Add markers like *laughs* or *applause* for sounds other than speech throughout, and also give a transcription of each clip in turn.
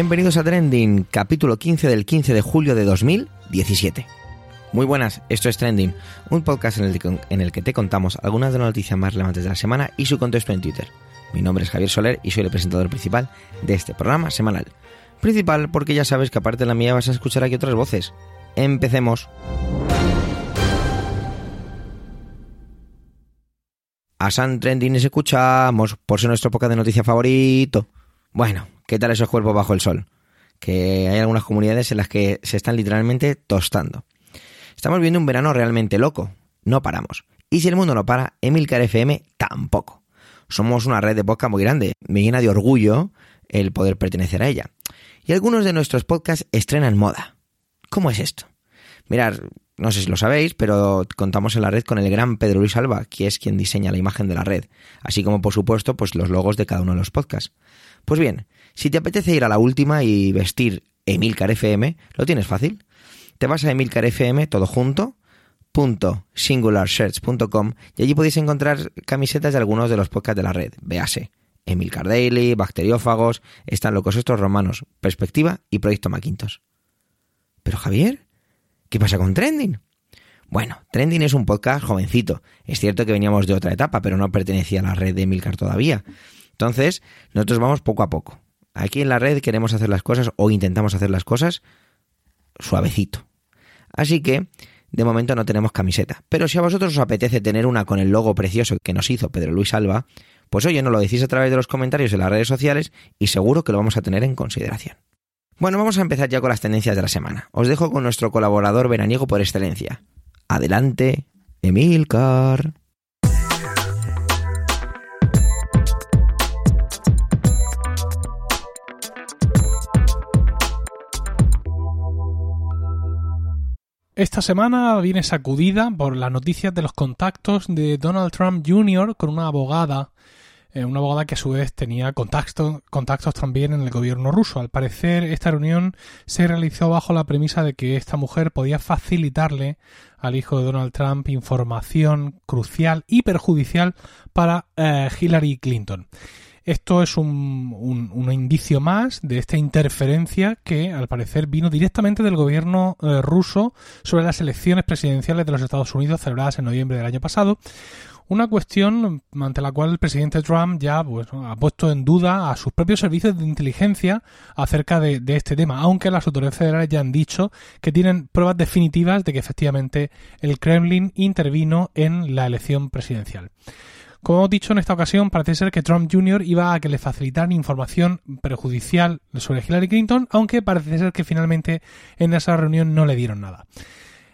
Bienvenidos a Trending, capítulo 15 del 15 de julio de 2017. Muy buenas, esto es Trending, un podcast en el, que, te contamos algunas de las noticias más relevantes de la semana y su contexto en Twitter. Mi nombre es Javier Soler y soy el presentador principal de este programa semanal. Principal porque ya sabes que aparte de la mía vas a escuchar aquí otras voces. Empecemos. A San Trending escuchamos por ser nuestro podcast de noticia favorito. Bueno, ¿qué tal esos cuerpos bajo el sol? Que hay algunas comunidades en las que se están literalmente tostando. Estamos viendo un verano realmente loco. No paramos. Y si el mundo no para, Emilcar FM tampoco. Somos una red de podcast muy grande. Me llena de orgullo el poder pertenecer a ella. Y algunos de nuestros podcasts estrenan moda. ¿Cómo es esto? Mirad, no sé si lo sabéis, pero contamos en la red con el gran Pedro Luis Alba, que es quien diseña la imagen de la red, así como por supuesto pues los logos de cada uno de los podcasts. Pues bien, si te apetece ir a la última y vestir Emilcar FM, lo tienes fácil. Te vas a Emilcar FM todo junto .singularshirts.com y allí podéis encontrar camisetas de algunos de los podcasts de la red. Véase. Emilcar Daily, Bacteriófagos, Están locos estos romanos, Perspectiva y Proyecto Macintosh. Pero Javier, ¿Qué pasa con Trending? Bueno, Trending es un podcast jovencito. Es cierto que veníamos de otra etapa, pero no pertenecía a la red de Milcar todavía. Entonces, nosotros vamos poco a poco. Aquí en la red queremos hacer las cosas o intentamos hacer las cosas suavecito. Así que, de momento no tenemos camiseta. Pero si a vosotros os apetece tener una con el logo precioso que nos hizo Pedro Luis Alba, pues oye, nos lo decís a través de los comentarios en las redes sociales y seguro que lo vamos a tener en consideración. Bueno, vamos a empezar ya con las tendencias de la semana. Os dejo con nuestro colaborador veraniego por excelencia. Adelante, Emilcar. Esta semana viene sacudida por las noticias de los contactos de Donald Trump Jr. con una abogada eh, una abogada que a su vez tenía contactos, también en el gobierno ruso. Al parecer, esta reunión se realizó bajo la premisa de que esta mujer podía facilitarle al hijo de Donald Trump información crucial y perjudicial para eh, Hillary Clinton. Esto es un, un, indicio más de esta interferencia que, al parecer, vino directamente del gobierno eh, ruso sobre las elecciones presidenciales de los Estados Unidos celebradas en noviembre del año pasado, una cuestión ante la cual el presidente Trump ya pues, ha puesto en duda a sus propios servicios de inteligencia acerca de, este tema, aunque las autoridades federales ya han dicho que tienen pruebas definitivas de que efectivamente el Kremlin intervino en la elección presidencial. Como hemos dicho en esta ocasión, parece ser que Trump Jr. iba a que le facilitaran información perjudicial sobre Hillary Clinton, aunque parece ser que finalmente en esa reunión no le dieron nada.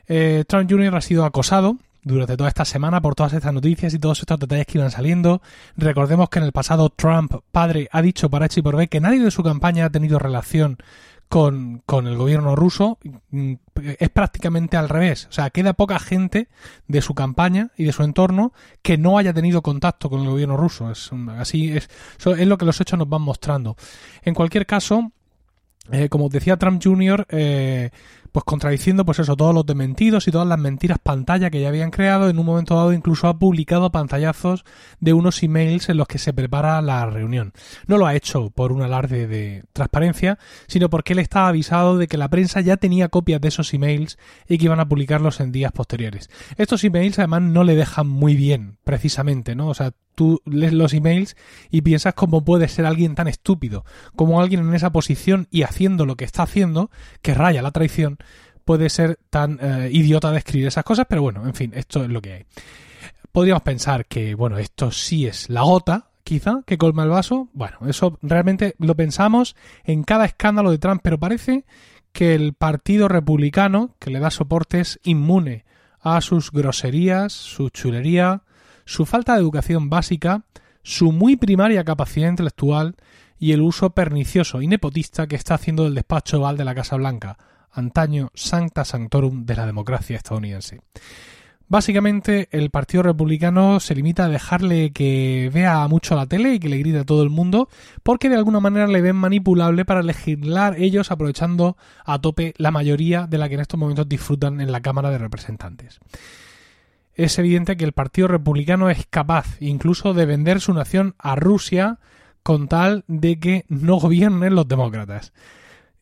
Eh, Trump Jr. ha sido acosado durante toda esta semana por todas estas noticias y todos estos detalles que iban saliendo. Recordemos que en el pasado Trump, padre, ha dicho para H y por B que nadie de su campaña ha tenido relación con, con, el gobierno ruso es prácticamente al revés. O sea, queda poca gente de su campaña y de su entorno que no haya tenido contacto con el gobierno ruso. Es, así es, es lo que los hechos nos van mostrando. En cualquier caso, eh, como decía Trump Jr., pues contradiciendo pues eso, todos los dementidos y todas las mentiras pantalla que ya habían creado, en un momento dado incluso ha publicado pantallazos de unos emails en los que se prepara la reunión. No lo ha hecho por un alarde de transparencia, sino porque él estaba avisado de que la prensa ya tenía copias de esos emails y que iban a publicarlos en días posteriores. Estos emails además no le dejan muy bien, precisamente, ¿no? O sea, tú lees los emails y piensas cómo puede ser alguien tan estúpido, como alguien en esa posición y haciendo lo que está haciendo, que raya la traición, puede ser tan eh, idiota de escribir esas cosas, pero bueno, en fin, esto es lo que hay. Podríamos pensar que, bueno, esto sí es la gota, quizá, que colma el vaso. Bueno, eso realmente lo pensamos en cada escándalo de Trump, pero parece que el Partido Republicano, que le da soporte, es inmune a sus groserías, su chulería, su falta de educación básica, su muy primaria capacidad intelectual y el uso pernicioso y nepotista que está haciendo del despacho oval de la Casa Blanca, antaño Sancta Sanctorum de la democracia estadounidense. Básicamente, el Partido Republicano se limita a dejarle que vea mucho la tele y que le grite a todo el mundo, porque de alguna manera le ven manipulable para legislar ellos aprovechando a tope la mayoría de la que en estos momentos disfrutan en la Cámara de Representantes es evidente que el Partido Republicano es capaz incluso de vender su nación a Rusia con tal de que no gobiernen los demócratas.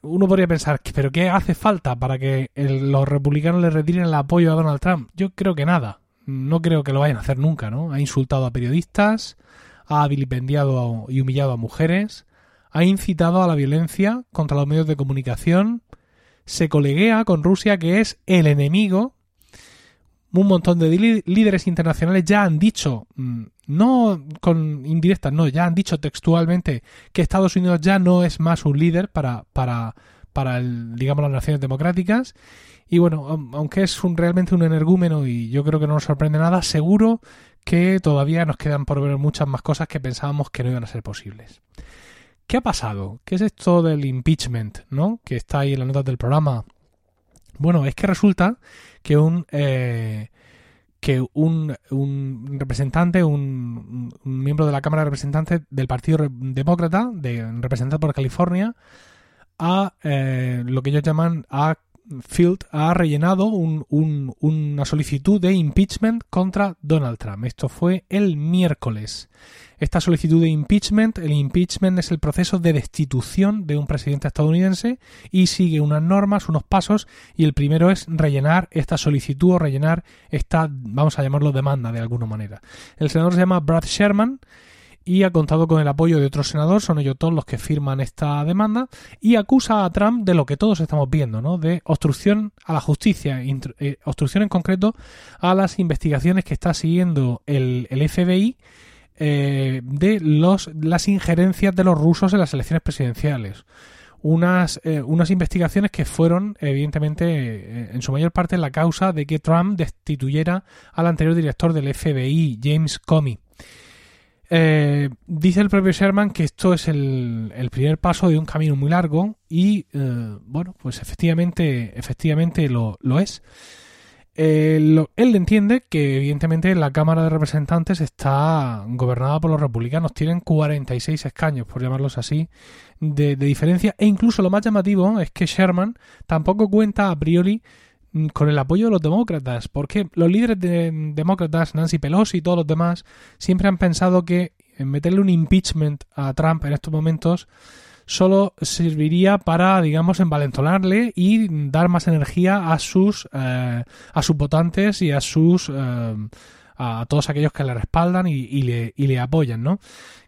Uno podría pensar, ¿pero qué hace falta para que los republicanos le retiren el apoyo a Donald Trump? Yo creo que nada. No creo que lo vayan a hacer nunca, ¿no? Ha insultado a periodistas, ha vilipendiado y humillado a mujeres, ha incitado a la violencia contra los medios de comunicación, se coleguea con Rusia, que es el enemigo. Un montón de líderes internacionales ya han dicho, mm, no con indirectas, no, ya han dicho textualmente que Estados Unidos ya no es más un líder para, para, para el, digamos, las naciones democráticas. Y bueno, aunque es realmente un energúmeno y yo creo que no nos sorprende nada, seguro que todavía nos quedan por ver muchas más cosas que pensábamos que no iban a ser posibles. ¿Qué ha pasado? ¿Qué es esto del impeachment, no? Que está ahí en las notas del programa. Bueno, es que resulta que un eh, que un, un representante, un, miembro de la Cámara de Representantes del Partido Demócrata, de, representado por California, ha eh, lo que ellos llaman ha Field ha rellenado una solicitud de impeachment contra Donald Trump. Esto fue el miércoles. Esta solicitud de impeachment, el impeachment es el proceso de destitución de un presidente estadounidense y sigue unas normas, unos pasos, y el primero es rellenar esta solicitud o rellenar esta, vamos a llamarlo demanda de alguna manera. El senador se llama Brad Sherman y ha contado con el apoyo de otros senadores, son ellos todos los que firman esta demanda, y acusa a Trump de lo que todos estamos viendo, ¿no? De obstrucción a la justicia, eh, obstrucción en concreto a las investigaciones que está siguiendo el, FBI eh, de los, las injerencias de los rusos en las elecciones presidenciales. Unas, eh, unas investigaciones que fueron, evidentemente, en su mayor parte la causa de que Trump destituyera al anterior director del FBI, James Comey. Eh, dice el propio Sherman que esto es el, primer paso de un camino muy largo y, eh, bueno, pues efectivamente, efectivamente lo, es. Eh, él entiende que evidentemente la Cámara de Representantes está gobernada por los republicanos, tienen 46 escaños, por llamarlos así, de, diferencia, e incluso lo más llamativo es que Sherman tampoco cuenta a priori con el apoyo de los demócratas, porque los líderes de, demócratas, Nancy Pelosi y todos los demás, siempre han pensado que meterle un impeachment a Trump en estos momentos solo serviría para, digamos, envalentonarle y dar más energía a sus, eh, a sus votantes y a sus, eh, a todos aquellos que le respaldan y, le, y le apoyan, ¿no?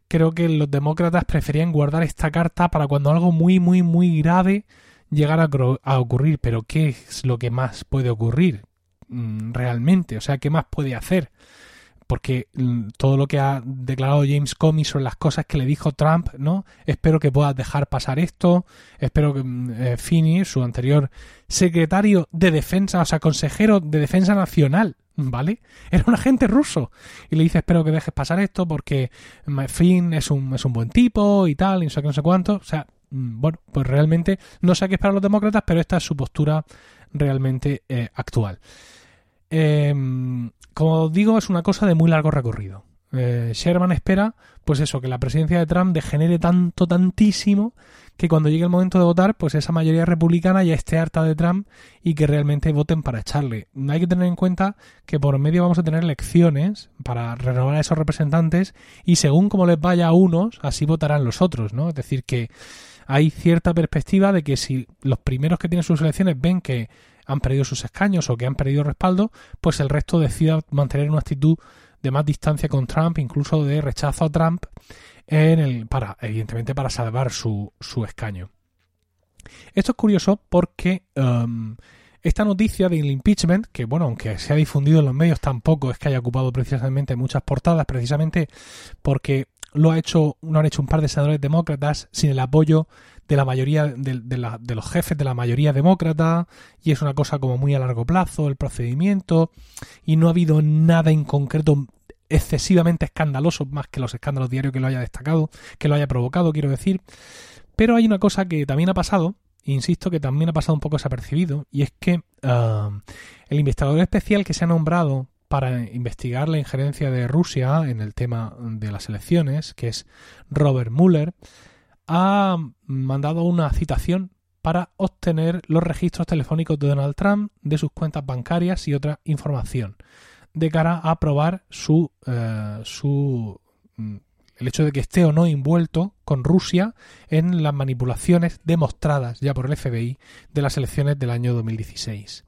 Creo que los demócratas preferían guardar esta carta para cuando algo muy, muy, muy grave llegara a, ocurrir. Pero ¿qué es lo que más puede ocurrir mm, realmente? O sea, ¿qué más puede hacer? porque mm, todo lo que ha declarado James Comey sobre las cosas que le dijo Trump, ¿no? Espero que puedas dejar pasar esto, espero que mm, eh, Finney, su anterior secretario de defensa, o sea, consejero de defensa nacional, ¿vale? *laughs* Era un agente ruso y le dice espero que dejes pasar esto porque Finn es un, es un buen tipo y tal, y no sé qué, no sé cuánto, o sea, bueno, pues realmente no sé qué esperar los demócratas, pero esta es su postura realmente eh, actual. Eh, como digo, es una cosa de muy largo recorrido. Eh, Sherman espera, pues eso, que la presidencia de Trump degenere tanto, tantísimo, que cuando llegue el momento de votar, pues esa mayoría republicana ya esté harta de Trump y que realmente voten para echarle. Hay que tener en cuenta que por medio vamos a tener elecciones para renovar a esos representantes y según como les vaya a unos, así votarán los otros, ¿no? Es decir, que hay cierta perspectiva de que si los primeros que tienen sus elecciones ven que han perdido sus escaños o que han perdido respaldo, pues el resto decida mantener una actitud de más distancia con Trump, incluso de rechazo a Trump, en el, para, evidentemente para salvar su, su escaño. Esto es curioso porque um, esta noticia del impeachment, que bueno, aunque se ha difundido en los medios, tampoco es que haya ocupado precisamente muchas portadas, precisamente porque lo ha hecho, lo han hecho un par de senadores demócratas sin el apoyo de la mayoría de, los jefes de la mayoría demócrata y es una cosa como muy a largo plazo el procedimiento y no ha habido nada en concreto excesivamente escandaloso más que los escándalos diarios que lo haya destacado, que lo haya provocado, quiero decir. Pero hay una cosa que también ha pasado, insisto que también ha pasado un poco desapercibido, y es que ah, el investigador especial que se ha nombrado para investigar la injerencia de Rusia en el tema de las elecciones, que es Robert Mueller, ha mandado una citación para obtener los registros telefónicos de Donald Trump, de sus cuentas bancarias y otra información, de cara a probar su, eh, su mm, el hecho de que esté o no envuelto con Rusia en las manipulaciones demostradas ya por el FBI de las elecciones del año 2016.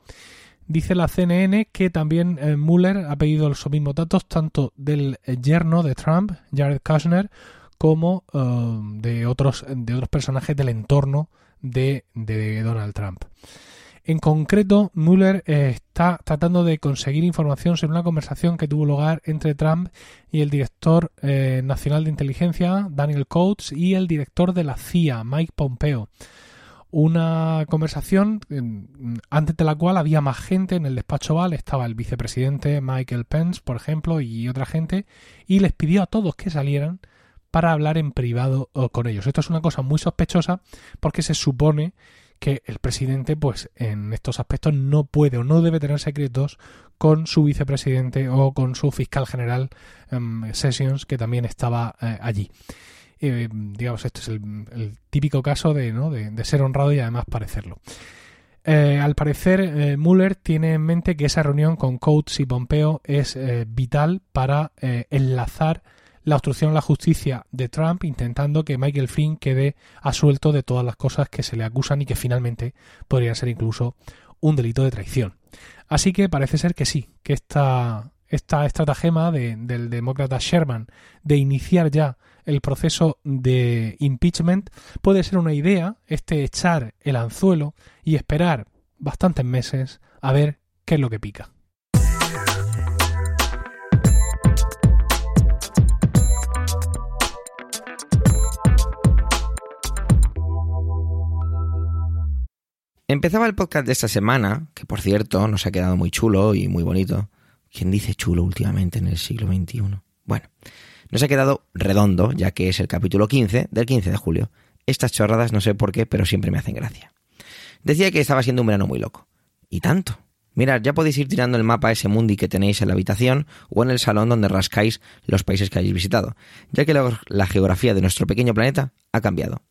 Dice la CNN que también eh, Mueller ha pedido los mismos datos tanto del yerno de Trump, Jared Kushner, como eh, de, otros, de otros personajes del entorno de, Donald Trump. En concreto, Mueller eh, está tratando de conseguir información sobre una conversación que tuvo lugar entre Trump y el director eh, nacional de inteligencia, Daniel Coates, y el director de la CIA, Mike Pompeo. Una conversación antes de la cual había más gente en el despacho Val, estaba el vicepresidente Michael Pence, por ejemplo, y otra gente, y les pidió a todos que salieran para hablar en privado con ellos. Esto es una cosa muy sospechosa porque se supone que el presidente, pues en estos aspectos no puede o no debe tener secretos con su vicepresidente o con su fiscal general em, Sessions, que también estaba eh, allí. Eh, digamos, este es el, típico caso de, ¿no? de, ser honrado y además parecerlo. Eh, al parecer, Mueller tiene en mente que esa reunión con Coates y Pompeo es vital para enlazar la obstrucción a la justicia de Trump, intentando que Michael Flynn quede asuelto de todas las cosas que se le acusan y que finalmente podrían ser incluso un delito de traición. Así que parece ser que sí, que esta, esta estratagema del demócrata Sherman de iniciar ya el proceso de impeachment puede ser una idea, este echar el anzuelo y esperar bastantes meses a ver qué es lo que pica. Empezaba el podcast de esta semana, que por cierto nos ha quedado muy chulo y muy bonito. ¿Quién dice chulo últimamente en el siglo XXI? Bueno, nos ha quedado redondo, ya que es el capítulo 15 del 15 de julio. Estas chorradas no sé por qué, pero siempre me hacen gracia. Decía que estaba siendo un verano muy loco. Y tanto. Mirad, ya podéis ir tirando el mapa ese mundi que tenéis en la habitación o en el salón donde rascáis los países que hayáis visitado, ya que la, la geografía de nuestro pequeño planeta ha cambiado.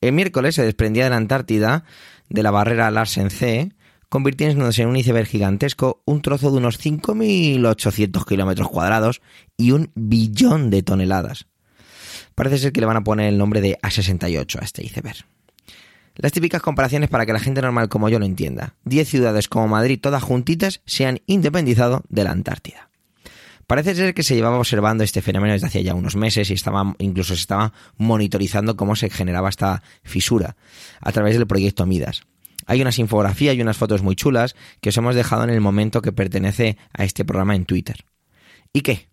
El miércoles se desprendía de la Antártida de la barrera Larsen C, convirtiéndose en un iceberg gigantesco, un trozo de unos 5.800 kilómetros cuadrados y un billón de toneladas. Parece ser que le van a poner el nombre de A68 a este iceberg. Las típicas comparaciones para que la gente normal como yo lo entienda. Diez ciudades como Madrid, todas juntitas, se han independizado de la Antártida. Parece ser que se llevaba observando este fenómeno desde hacía ya unos meses y estaba, incluso se estaba monitorizando cómo se generaba esta fisura a través del proyecto Midas. Hay unas infografías y unas fotos muy chulas que os hemos dejado en el momento que pertenece a este programa en Twitter. ¿Y qué?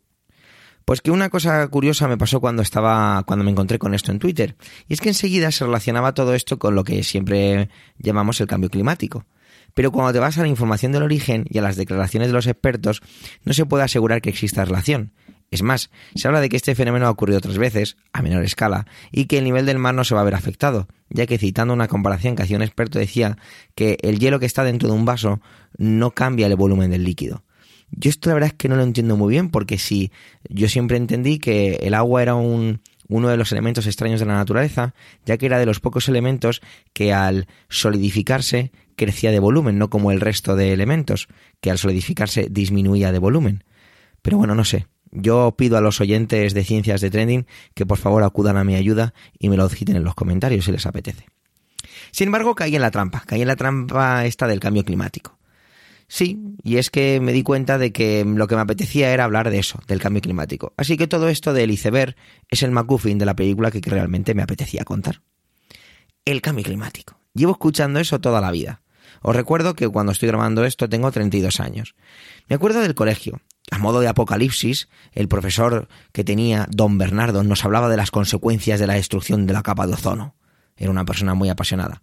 Pues que una cosa curiosa me pasó cuando estaba, cuando me encontré con esto en Twitter, y es que enseguida se relacionaba todo esto con lo que siempre llamamos el cambio climático. Pero cuando te vas a la información del origen y a las declaraciones de los expertos, no se puede asegurar que exista relación. Es más, se habla de que este fenómeno ha ocurrido otras veces, a menor escala, y que el nivel del mar no se va a ver afectado, ya que citando una comparación que hacía un experto decía que el hielo que está dentro de un vaso no cambia el volumen del líquido. Yo esto la verdad es que no lo entiendo muy bien, porque si yo siempre entendí que el agua era un, uno de los elementos extraños de la naturaleza, ya que era de los pocos elementos que al solidificarse crecía de volumen, no como el resto de elementos, que al solidificarse disminuía de volumen. Pero bueno, no sé. Yo pido a los oyentes de ciencias de trending que por favor acudan a mi ayuda y me lo citen en los comentarios si les apetece. Sin embargo, caí en la trampa, caí en la trampa esta del cambio climático. Sí, y es que me di cuenta de que lo que me apetecía era hablar de eso, del cambio climático. Así que todo esto del iceberg es el MacGuffin de la película que realmente me apetecía contar. El cambio climático. Llevo escuchando eso toda la vida. Os recuerdo que cuando estoy grabando esto tengo 32 años. Me acuerdo del colegio. A modo de apocalipsis, el profesor que tenía don Bernardo nos hablaba de las consecuencias de la destrucción de la capa de ozono. Era una persona muy apasionada.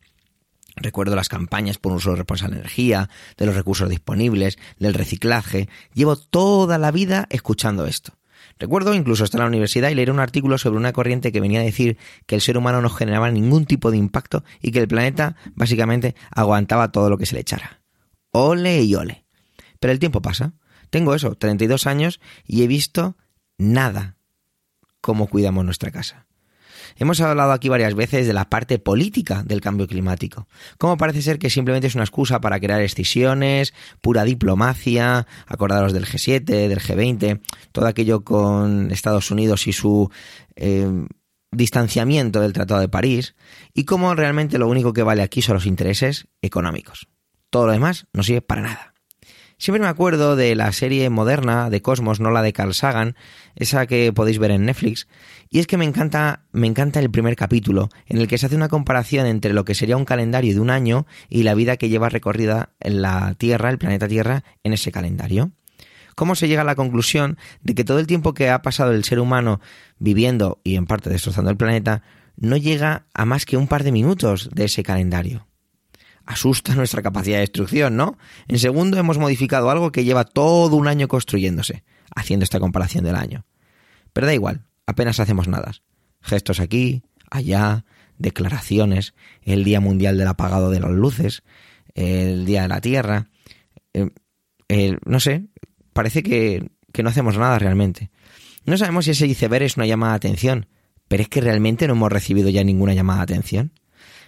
Recuerdo las campañas por un uso responsable de energía, de los recursos disponibles, del reciclaje. Llevo toda la vida escuchando esto. Recuerdo incluso estar en la universidad y leer un artículo sobre una corriente que venía a decir que el ser humano no generaba ningún tipo de impacto y que el planeta básicamente aguantaba todo lo que se le echara. Ole y ole. Pero el tiempo pasa. Tengo eso, 32 años y he visto nada cómo cuidamos nuestra casa. Hemos hablado aquí varias veces de la parte política del cambio climático. Cómo parece ser que simplemente es una excusa para crear excisiones, pura diplomacia, acordaros del G7, del G20, todo aquello con Estados Unidos y su eh, distanciamiento del Tratado de París, y cómo realmente lo único que vale aquí son los intereses económicos. Todo lo demás no sirve para nada. Siempre me acuerdo de la serie moderna de Cosmos, no la de Carl Sagan, esa que podéis ver en Netflix, y es que me encanta, me encanta el primer capítulo, en el que se hace una comparación entre lo que sería un calendario de un año y la vida que lleva recorrida la Tierra, el planeta Tierra, en ese calendario. ¿Cómo se llega a la conclusión de que todo el tiempo que ha pasado el ser humano viviendo y en parte destrozando el planeta no llega a más que un par de minutos de ese calendario? Asusta *laughs* nuestra capacidad de destrucción, ¿no? En segundo, hemos modificado algo que lleva todo un año construyéndose, haciendo esta comparación del año. Pero da igual, apenas hacemos nada. Gestos aquí, allá, declaraciones, el Día Mundial del Apagado de las Luces, el Día de la Tierra. Eh, no sé, parece que, que no hacemos nada realmente. No sabemos si ese iceberg es una llamada de atención, pero es que realmente no hemos recibido ya ninguna llamada de atención.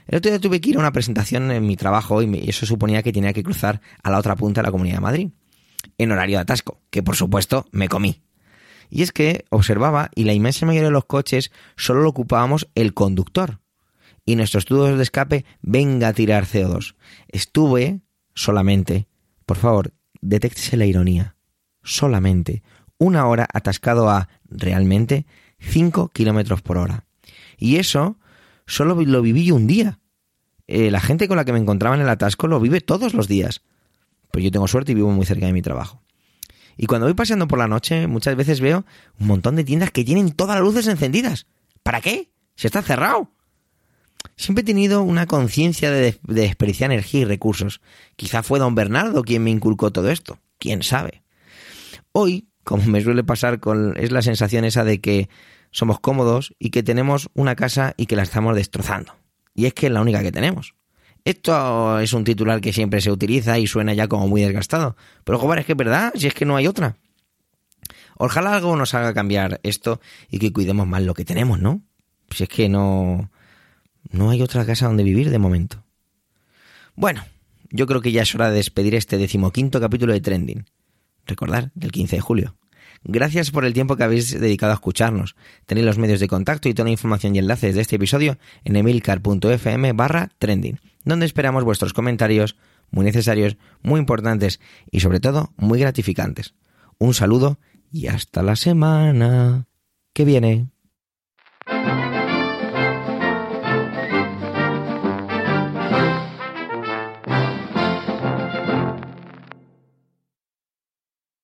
El otro día tuve que ir a una presentación en mi trabajo y eso suponía que tenía que cruzar a la otra punta de la Comunidad de Madrid, en horario de atasco, que por supuesto me comí. Y es que observaba y la inmensa mayoría de los coches solo lo ocupábamos el conductor. Y nuestros tubos de escape venga a tirar CO2. Estuve solamente, por favor, detéctese la ironía, solamente una hora atascado a, realmente, 5 kilómetros por hora. Y eso solo lo viví yo un día. Eh, la gente con la que me encontraba en el atasco lo vive todos los días. Pues yo tengo suerte y vivo muy cerca de mi trabajo. Y cuando voy paseando por la noche, muchas veces veo un montón de tiendas que tienen todas las luces encendidas. ¿Para qué? Si está cerrado. Siempre he tenido una conciencia de, de desperdiciar energía y recursos. Quizá fue don Bernardo quien me inculcó todo esto. ¿Quién sabe? Hoy, como me suele pasar con... es la sensación esa de que somos cómodos y que tenemos una casa y que la estamos destrozando. Y es que es la única que tenemos. Esto es un titular que siempre se utiliza y suena ya como muy desgastado. Pero joder, es que es verdad, si es que no hay otra. Ojalá algo nos haga cambiar esto y que cuidemos más lo que tenemos, ¿no? Si es que no. No hay otra casa donde vivir de momento. Bueno, yo creo que ya es hora de despedir este decimoquinto capítulo de Trending. Recordar, del 15 de julio. Gracias por el tiempo que habéis dedicado a escucharnos. Tenéis los medios de contacto y toda la información y enlaces de este episodio en emilcar.fm barra trending, donde esperamos vuestros comentarios muy necesarios, muy importantes y sobre todo muy gratificantes. Un saludo y hasta la semana que viene.